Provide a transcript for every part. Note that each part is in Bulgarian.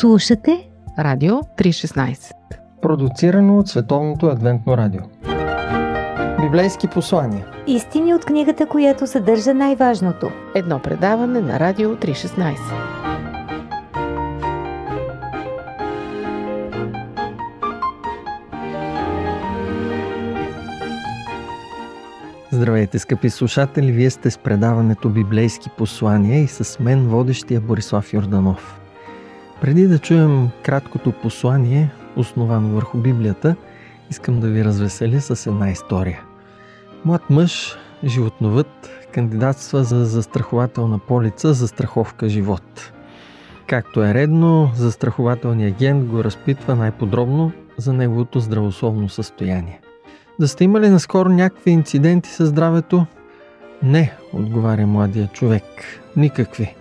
Слушате Радио 316 Продуцирано от Световното адвентно радио. Библейски послания. Истини от книгата, която съдържа най-важното. Едно предаване на Радио 316 Здравейте, скъпи слушатели! Вие сте с предаването Библейски послания и с мен водещия Борислав Йорданов. Преди да чуем краткото послание, основано върху Библията, искам да ви развеселя с една история. Млад мъж, животновът, кандидатства за застрахователна полица за страховка живот. Както е редно, застрахователният агент го разпитва най-подробно за неговото здравословно състояние. Да сте имали наскоро някакви инциденти със здравето? Не, отговаря младия човек. Никакви.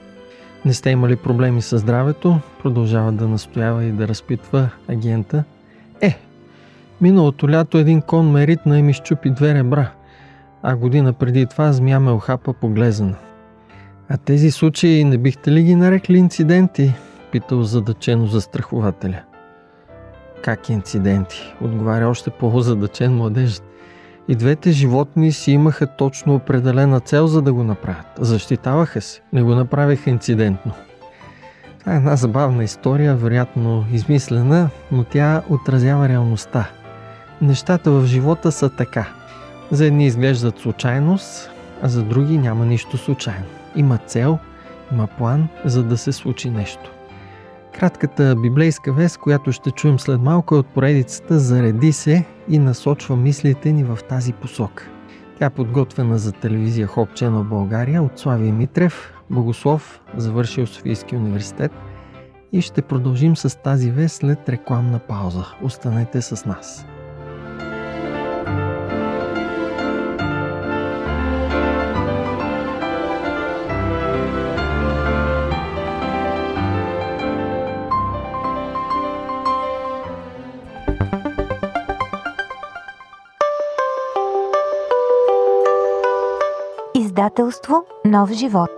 Не сте имали проблеми с здравето? Продължава да настоява и да разпитва агента. Е, миналото лято един кон ме ритна и ми щупи две ребра, а година преди това змия ме охапа поглезена. А тези случаи не бихте ли ги нарекли инциденти? Питал задачено застрахователя. Как инциденти? Отговаря още по-задачен младежът. И двете животни си имаха точно определена цел за да го направят. Защитаваха се, не го направиха инцидентно. Това е една забавна история, вероятно измислена, но тя отразява реалността. Нещата в живота са така. За едни изглеждат случайност, а за други няма нищо случайно. Има цел, има план, за да се случи нещо. Кратката библейска вест, която ще чуем след малко е от поредицата Зареди се и насочва мислите ни в тази посока. Тя е подготвена за телевизия Хоп Channel България от Слави Митрев, богослов, завършил Софийски университет и ще продължим с тази вест след рекламна пауза. Останете с нас. Издателство Нов живот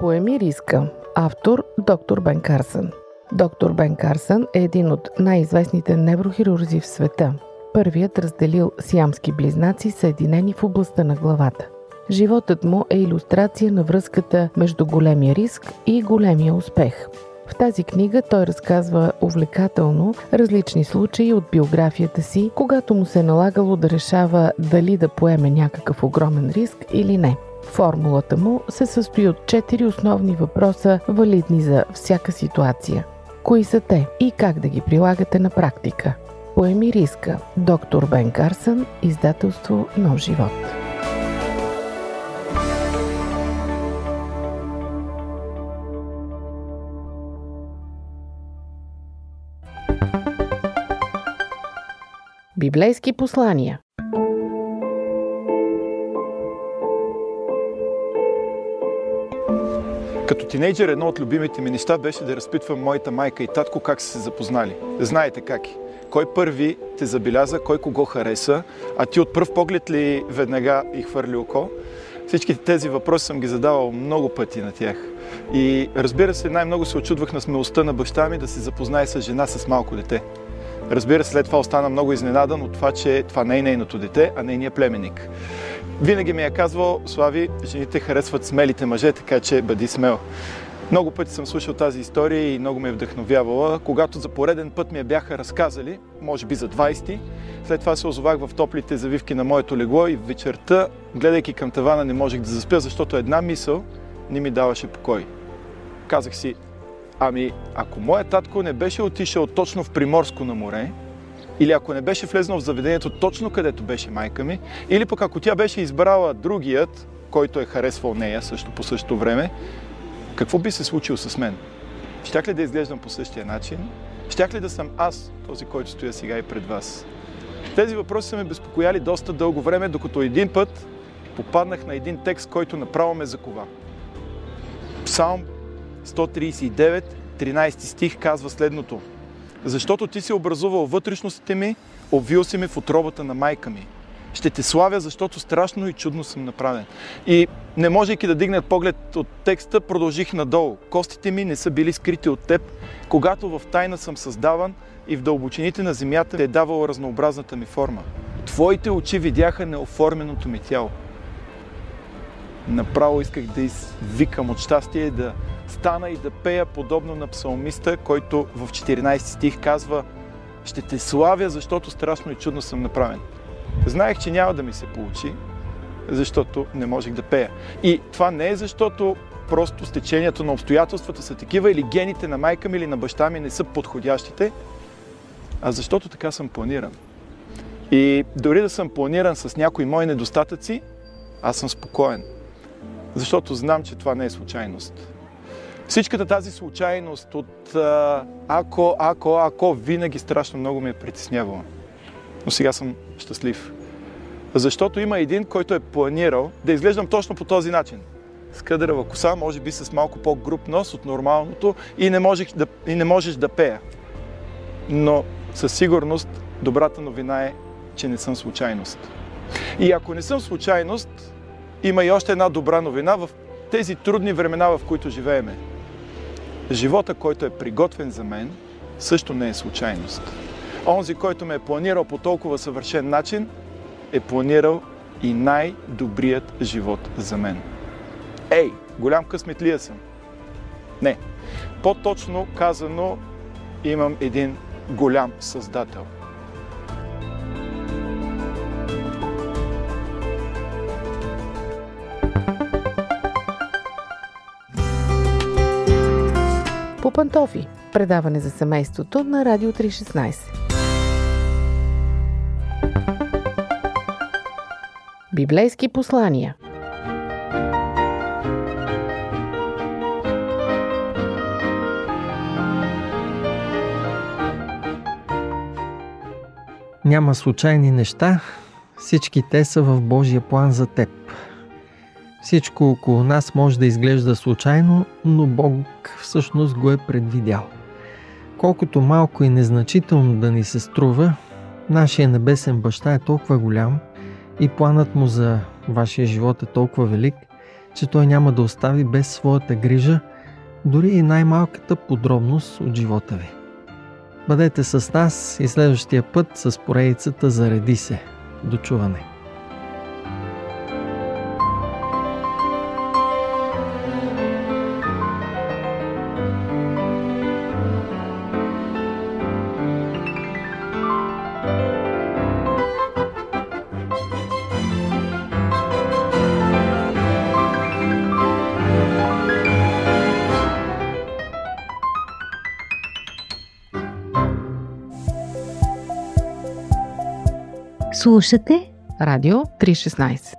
Поеми риска. Автор доктор Бен Карсън. Доктор Бен Карсън е един от най-известните неврохирурзи в света. Първият разделил сиамски близнаци, съединени в областта на главата. Животът му е иллюстрация на връзката между големия риск и големия успех. В тази книга той разказва увлекателно различни случаи от биографията си, когато му се е налагало да решава дали да поеме някакъв огромен риск или не. Формулата му се състои от четири основни въпроса, валидни за всяка ситуация. Кои са те и как да ги прилагате на практика? Поеми риска. Доктор Бен Карсън, издателство Нов живот. Библейски послания. Като тинейджър едно от любимите ми неща беше да разпитвам моята майка и татко как са се запознали. Знаете как е. Кой първи те забеляза, кой кого хареса, а ти от пръв поглед ли веднага и хвърли око? Всичките тези въпроси съм ги задавал много пъти на тях. И разбира се, най-много се очудвах на смелостта на баща ми да се запознае с жена с малко дете. Разбира се, след това остана много изненадан от това, че това не е нейното дете, а нейният племенник. Винаги ми е казвал, Слави, жените харесват смелите мъже, така че бъди смел. Много пъти съм слушал тази история и много ме е вдъхновявала. Когато за пореден път ми я бяха разказали, може би за 20-ти, след това се озовах в топлите завивки на моето легло и вечерта, гледайки към тавана, не можех да заспя, защото една мисъл не ми даваше покой. Казах си, Ами, ако моят татко не беше отишъл точно в Приморско на море, или ако не беше влезнал в заведението точно където беше майка ми, или пък ако тя беше избрала другият, който е харесвал нея също по същото време, какво би се случило с мен? Щях ли да изглеждам по същия начин? Щях ли да съм аз, този, който стоя сега и пред вас? Тези въпроси са ме безпокояли доста дълго време, докато един път попаднах на един текст, който направо ме закова. Псалм 139, 13 стих казва следното. Защото ти си образувал вътрешностите ми, обвил си ме в отробата на майка ми. Ще те славя, защото страшно и чудно съм направен. И не можейки да дигнат поглед от текста, продължих надолу. Костите ми не са били скрити от теб, когато в тайна съм създаван и в дълбочините на земята е давала разнообразната ми форма. Твоите очи видяха неоформеното ми тяло. Направо исках да извикам от щастие да стана и да пея подобно на псалмиста, който в 14 стих казва Ще те славя, защото страшно и чудно съм направен. Знаех, че няма да ми се получи, защото не можех да пея. И това не е защото просто стечението на обстоятелствата са такива или гените на майка ми или на баща ми не са подходящите, а защото така съм планиран. И дори да съм планиран с някои мои недостатъци, аз съм спокоен. Защото знам, че това не е случайност. Всичката тази случайност от ако, ако, ако, винаги страшно много ме е притеснявала. Но сега съм щастлив. Защото има един, който е планирал да изглеждам точно по този начин. С къдърва коса, може би с малко по-груп нос от нормалното и не, можеш да, и не можеш да пея. Но със сигурност добрата новина е, че не съм случайност. И ако не съм случайност, има и още една добра новина в тези трудни времена, в които живееме. Живота, който е приготвен за мен, също не е случайност. Онзи, който ме е планирал по толкова съвършен начин, е планирал и най-добрият живот за мен. Ей, голям късметлия съм. Не. По-точно казано, имам един голям създател. Пантофи. Предаване за семейството на Радио 316. Библейски послания. Няма случайни неща, всички те са в Божия план за теб. Всичко около нас може да изглежда случайно, но Бог всъщност го е предвидял. Колкото малко и незначително да ни се струва, нашия небесен баща е толкова голям и планът му за вашия живот е толкова велик, че той няма да остави без своята грижа дори и най-малката подробност от живота ви. Бъдете с нас и следващия път с поредицата Зареди се. До Слушате Радио 316.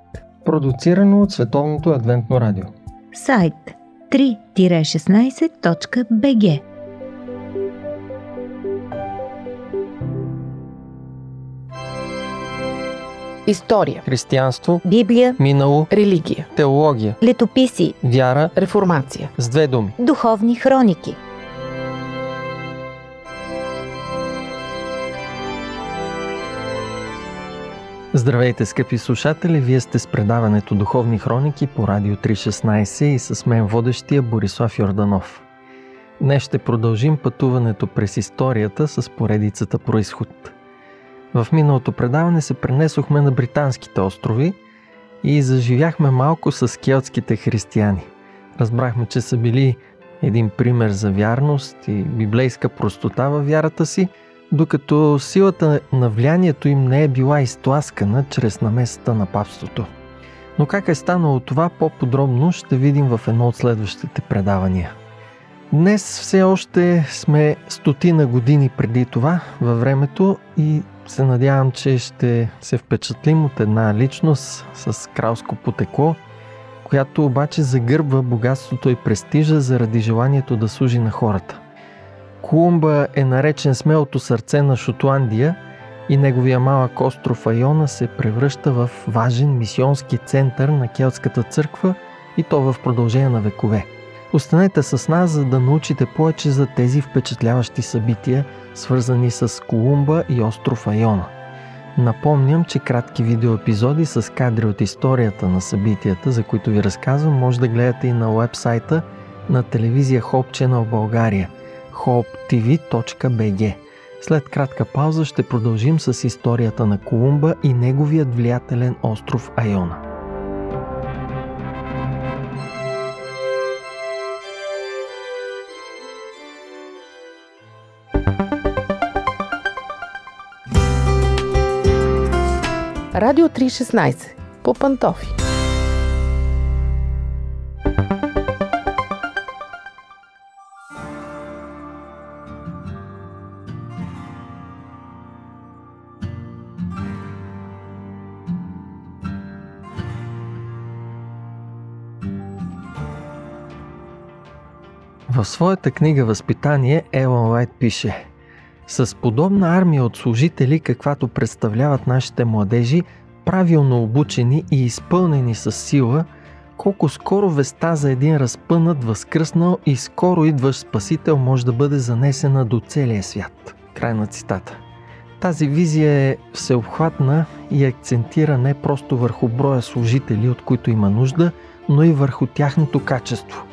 Продуцирано от Световното адвентно радио. сайт 3-16.bg История. Християнство, Библия, минало, Религия. теология, летописи, вяра Реформация. с две думи. духовни хроники. Здравейте, скъпи слушатели! Вие сте с предаването Духовни хроники по Радио 316 и с мен водещия Борислав Йорданов. Днес ще продължим пътуването през историята с поредицата Происход. В миналото предаване се пренесохме на Британските острови и заживяхме малко с келтските християни. Разбрахме, че са били един пример за вярност и библейска простота във вярата си – докато силата на влиянието им не е била изтласкана чрез намесата на папството. Но как е станало това по-подробно ще видим в едно от следващите предавания. Днес все още сме стотина години преди това във времето и се надявам, че ще се впечатлим от една личност с кралско потекло, която обаче загърбва богатството и престижа заради желанието да служи на хората – Колумба е наречен смелото сърце на Шотландия и неговия малък остров Айона се превръща в важен мисионски център на келтската църква и то в продължение на векове. Останете с нас, за да научите повече за тези впечатляващи събития, свързани с Колумба и остров Айона. Напомням, че кратки видеоепизоди с кадри от историята на събитията, за които ви разказвам, може да гледате и на уебсайта на телевизия Hope Channel България hopetv.bg. След кратка пауза ще продължим с историята на Колумба и неговият влиятелен остров Айона. Радио 316 по Пантофи. Своята книга Възпитание Елон Лайт пише С подобна армия от служители, каквато представляват нашите младежи, правилно обучени и изпълнени с сила, колко скоро веста за един разпънат, възкръснал и скоро идващ спасител може да бъде занесена до целия свят. Край на цитата. Тази визия е всеобхватна и акцентира не просто върху броя служители, от които има нужда, но и върху тяхното качество.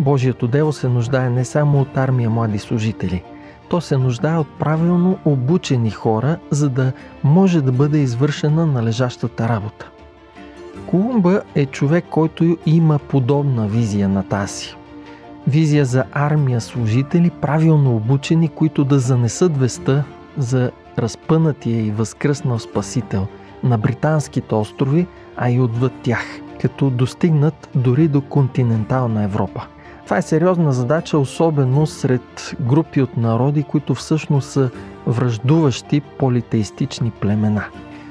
Божието дело се нуждае не само от армия млади служители. То се нуждае от правилно обучени хора, за да може да бъде извършена належащата работа. Колумба е човек, който има подобна визия на тази. Визия за армия служители, правилно обучени, които да занесат веста за разпънатия и възкръснал спасител на британските острови, а и отвъд тях, като достигнат дори до континентална Европа. Това е сериозна задача, особено сред групи от народи, които всъщност са връждуващи политеистични племена.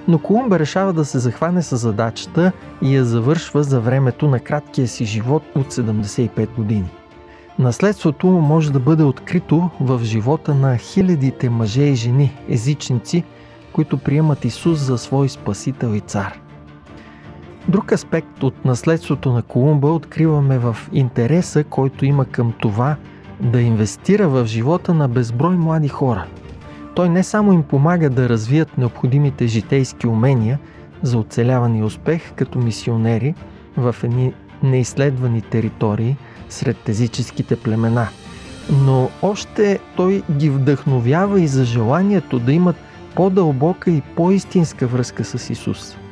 Но Колумба решава да се захване с задачата и я завършва за времето на краткия си живот от 75 години. Наследството му може да бъде открито в живота на хилядите мъже и жени, езичници, които приемат Исус за свой спасител и цар. Друг аспект от наследството на Колумба откриваме в интереса, който има към това да инвестира в живота на безброй млади хора. Той не само им помага да развият необходимите житейски умения за оцеляване и успех като мисионери в едни неизследвани територии сред езическите племена, но още той ги вдъхновява и за желанието да имат по-дълбока и по-истинска връзка с Исус –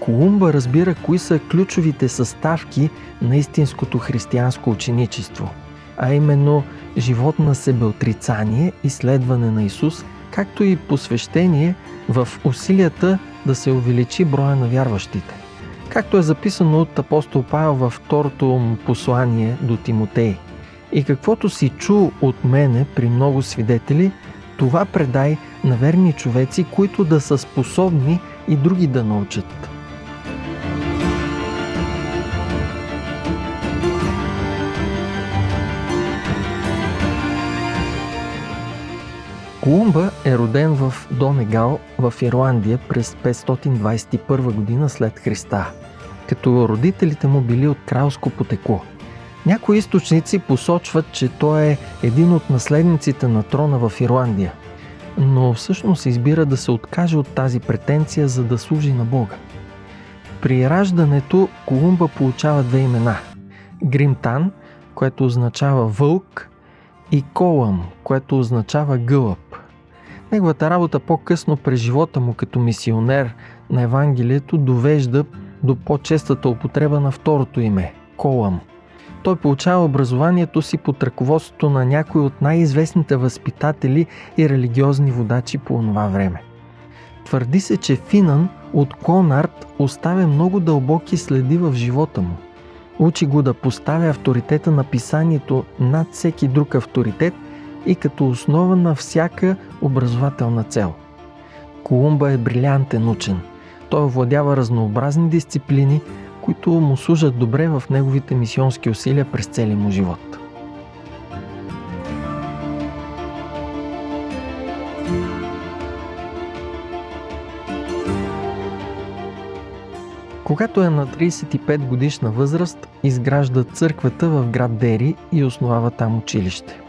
Колумба разбира кои са ключовите съставки на истинското християнско ученичество, а именно живот на себеотрицание, изследване на Исус, както и посвещение в усилията да се увеличи броя на вярващите. Както е записано от апостол Павел във второто му послание до Тимотей. И каквото си чул от мене при много свидетели, това предай на верни човеци, които да са способни и други да научат. Колумба е роден в Донегал в Ирландия през 521 година след Христа, като родителите му били от кралско потекло. Някои източници посочват, че той е един от наследниците на трона в Ирландия, но всъщност избира да се откаже от тази претенция, за да служи на Бога. При раждането Колумба получава две имена – Гримтан, което означава вълк, и Колам, което означава гълъб. Неговата работа по-късно през живота му като мисионер на Евангелието довежда до по-честата употреба на второто име – Колам. Той получава образованието си под ръководството на някои от най-известните възпитатели и религиозни водачи по това време. Твърди се, че Финан от Конард оставя много дълбоки следи в живота му. Учи го да поставя авторитета на писанието над всеки друг авторитет – и като основа на всяка образователна цел. Колумба е брилянтен учен. Той овладява разнообразни дисциплини, които му служат добре в неговите мисионски усилия през целия му живот. Когато е на 35 годишна възраст, изгражда църквата в град Дери и основава там училище.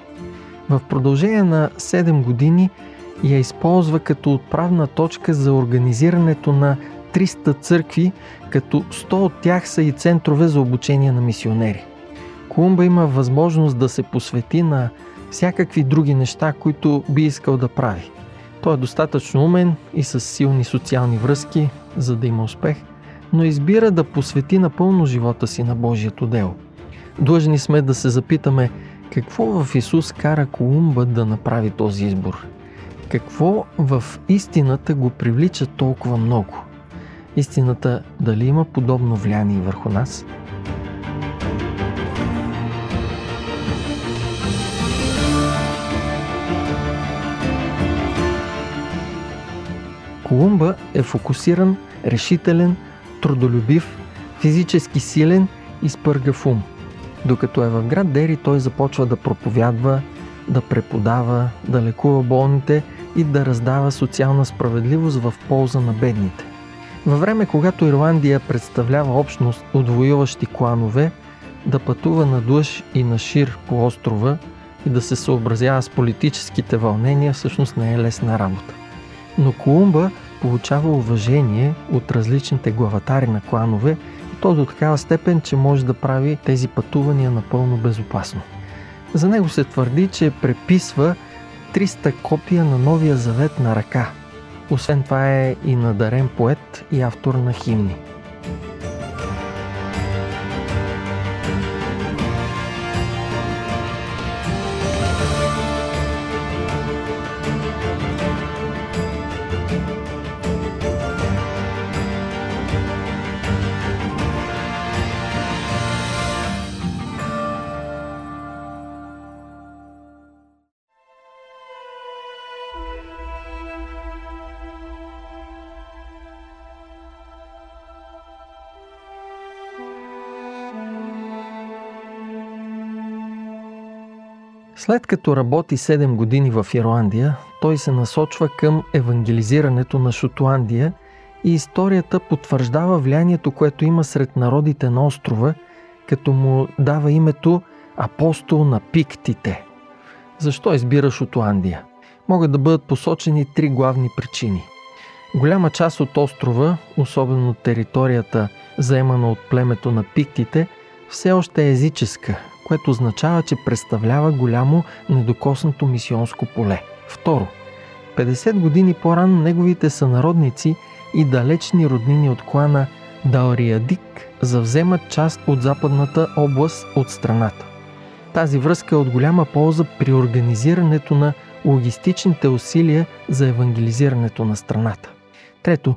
В продължение на 7 години я използва като отправна точка за организирането на 300 църкви, като 100 от тях са и центрове за обучение на мисионери. Колумба има възможност да се посвети на всякакви други неща, които би искал да прави. Той е достатъчно умен и с силни социални връзки, за да има успех, но избира да посвети напълно живота си на Божието дело. Длъжни сме да се запитаме какво в Исус кара Колумба да направи този избор. Какво в истината го привлича толкова много? Истината дали има подобно влияние върху нас – Колумба е фокусиран, решителен, трудолюбив, физически силен и спъргав ум. Докато е в град Дери, той започва да проповядва, да преподава, да лекува болните и да раздава социална справедливост в полза на бедните. Във време, когато Ирландия представлява общност от воюващи кланове, да пътува на Длъж и на Шир по острова и да се съобразява с политическите вълнения всъщност не е лесна работа. Но Колумба получава уважение от различните главатари на кланове то до такава степен, че може да прави тези пътувания напълно безопасно. За него се твърди, че преписва 300 копия на Новия завет на ръка. Освен това е и надарен поет и автор на химни – След като работи 7 години в Ирландия, той се насочва към евангелизирането на Шотландия и историята потвърждава влиянието, което има сред народите на острова, като му дава името апостол на пиктите. Защо избира Шотландия? Могат да бъдат посочени три главни причини. Голяма част от острова, особено територията, заемана от племето на пиктите, все още е езическа, което означава, че представлява голямо недокоснато мисионско поле. Второ, 50 години по-рано неговите сънародници и далечни роднини от клана Далриадик завземат част от западната област от страната. Тази връзка е от голяма полза при организирането на логистичните усилия за евангелизирането на страната. Трето,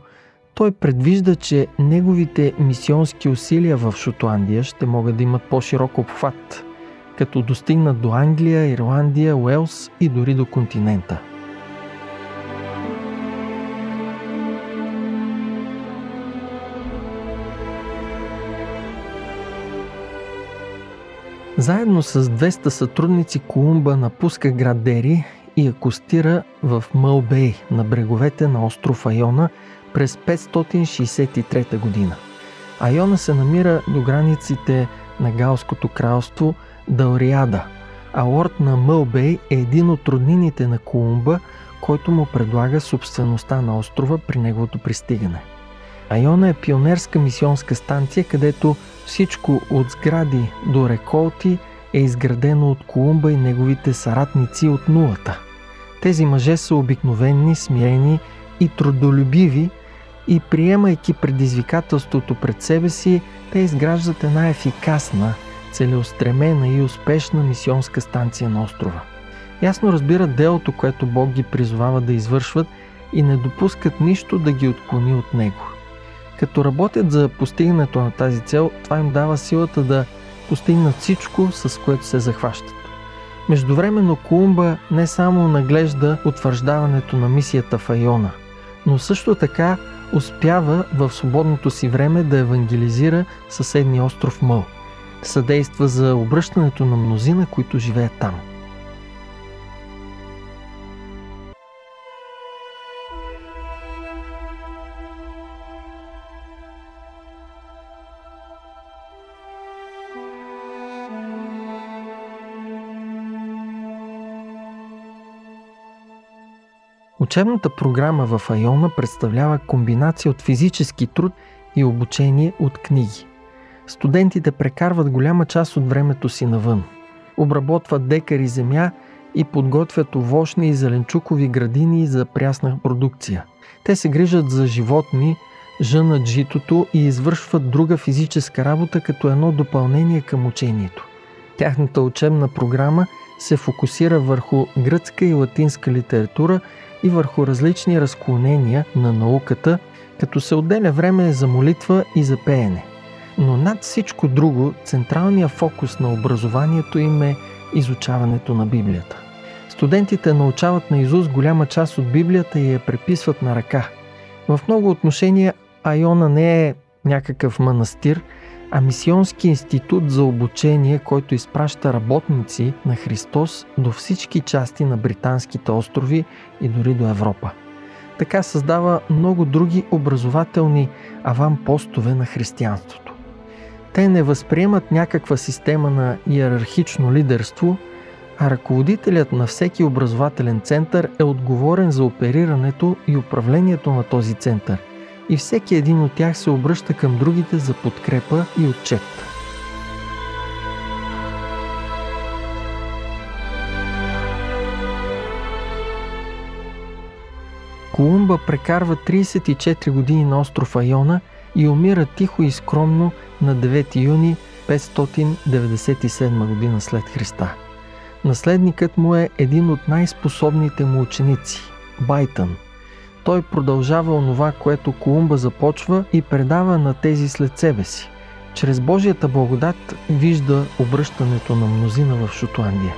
той предвижда, че неговите мисионски усилия в Шотландия ще могат да имат по-широк обхват, като достигнат до Англия, Ирландия, Уелс и дори до континента. Заедно с 200 сътрудници Колумба напуска град Дери и акустира в Мълбей на бреговете на остров Айона – през 563 година. Айона се намира до границите на Галското кралство Далриада, а лорд на Мълбей е един от роднините на Колумба, който му предлага собствеността на острова при неговото пристигане. Айона е пионерска мисионска станция, където всичко от сгради до реколти е изградено от Колумба и неговите саратници от нулата. Тези мъже са обикновени, смирени и трудолюбиви, и приемайки предизвикателството пред себе си, те изграждат една ефикасна, целеустремена и успешна мисионска станция на острова. Ясно разбират делото, което Бог ги призовава да извършват и не допускат нищо да ги отклони от него. Като работят за постигането на тази цел, това им дава силата да постигнат всичко, с което се захващат. Междувременно Колумба не само наглежда утвърждаването на мисията в Айона, но също така успява в свободното си време да евангелизира съседния остров Мъл. Съдейства за обръщането на мнозина, които живеят там. Учебната програма в Айона представлява комбинация от физически труд и обучение от книги. Студентите прекарват голяма част от времето си навън. Обработват декари земя и подготвят овощни и зеленчукови градини за прясна продукция. Те се грижат за животни, жънат житото и извършват друга физическа работа като едно допълнение към учението. Тяхната учебна програма се фокусира върху гръцка и латинска литература и върху различни разклонения на науката, като се отделя време за молитва и за пеене. Но над всичко друго, централният фокус на образованието им е изучаването на Библията. Студентите научават на Изус голяма част от Библията и я преписват на ръка. В много отношения Айона не е някакъв манастир, а мисионски институт за обучение, който изпраща работници на Христос до всички части на британските острови и дори до Европа. Така създава много други образователни аванпостове на християнството. Те не възприемат някаква система на иерархично лидерство, а ръководителят на всеки образователен център е отговорен за оперирането и управлението на този център – и всеки един от тях се обръща към другите за подкрепа и отчет. Колумба прекарва 34 години на остров Айона и умира тихо и скромно на 9 юни 597 година след Христа. Наследникът му е един от най-способните му ученици – Байтън – той продължава онова, което Колумба започва и предава на тези след себе си. Чрез Божията благодат вижда обръщането на мнозина в Шотландия.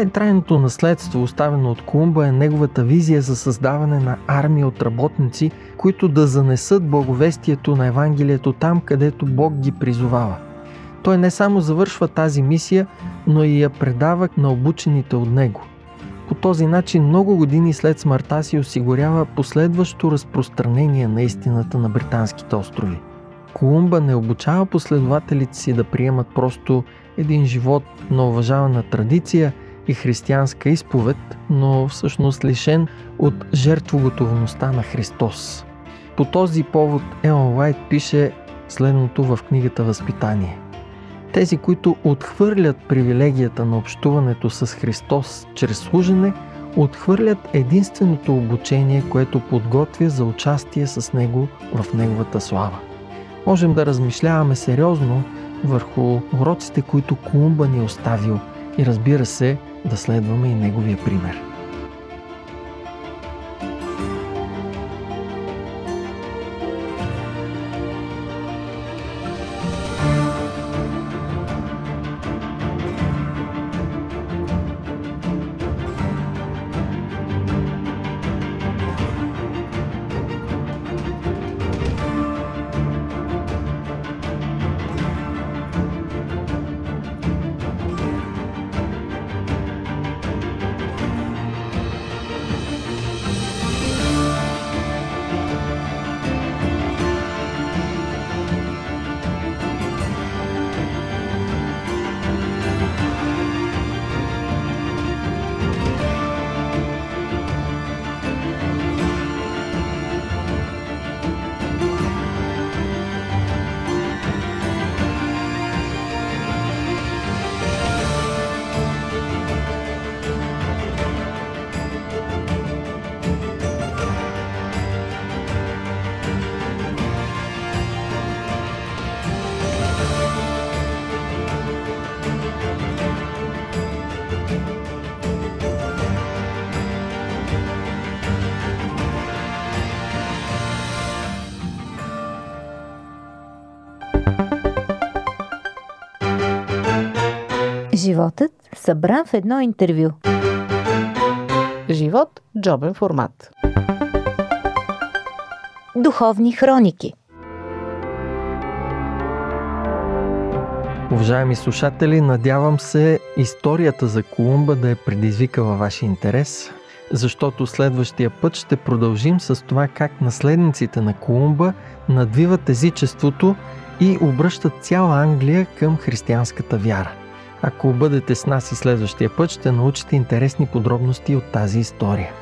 Най-трайното наследство, оставено от Колумба, е неговата визия за създаване на армия от работници, които да занесат благовестието на Евангелието там, където Бог ги призовава. Той не само завършва тази мисия, но и я предава на обучените от него. По този начин много години след смъртта си осигурява последващо разпространение на истината на британските острови. Колумба не обучава последователите си да приемат просто един живот на уважавана традиция – и християнска изповед, но всъщност лишен от жертвоготовността на Христос. По този повод Елон Уайт пише следното в книгата Възпитание. Тези, които отхвърлят привилегията на общуването с Христос чрез служене, отхвърлят единственото обучение, което подготвя за участие с Него в Неговата слава. Можем да размишляваме сериозно върху уроците, които Колумба ни е оставил и разбира се, да следваме и неговия пример. Животът събран в едно интервю. Живот – джобен формат. Духовни хроники. Уважаеми слушатели, надявам се историята за Колумба да е предизвикала вашия интерес, защото следващия път ще продължим с това как наследниците на Колумба надвиват езичеството и обръщат цяла Англия към християнската вяра. Ако бъдете с нас и следващия път, ще научите интересни подробности от тази история.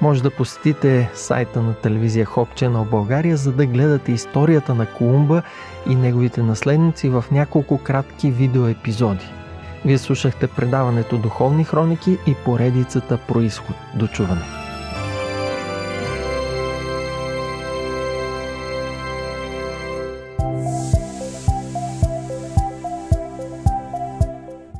Може да посетите сайта на телевизия Hope Channel България, за да гледате историята на Колумба и неговите наследници в няколко кратки видеоепизоди. Вие слушахте предаването Духовни хроники и поредицата Происход. До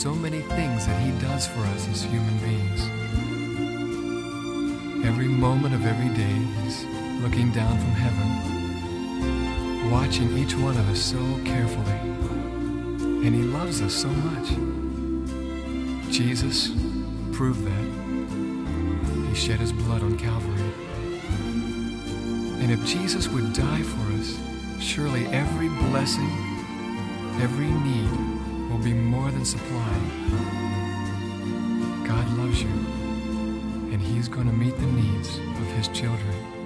so many things that He does for us as human beings. Every moment of every day, He's looking down from heaven, watching each one of us so carefully. And He loves us so much. Jesus proved that. He shed His blood on Calvary. And if Jesus would die for us, surely every blessing, every need will be more than supplied. God loves you, and He's going to meet the needs of His children.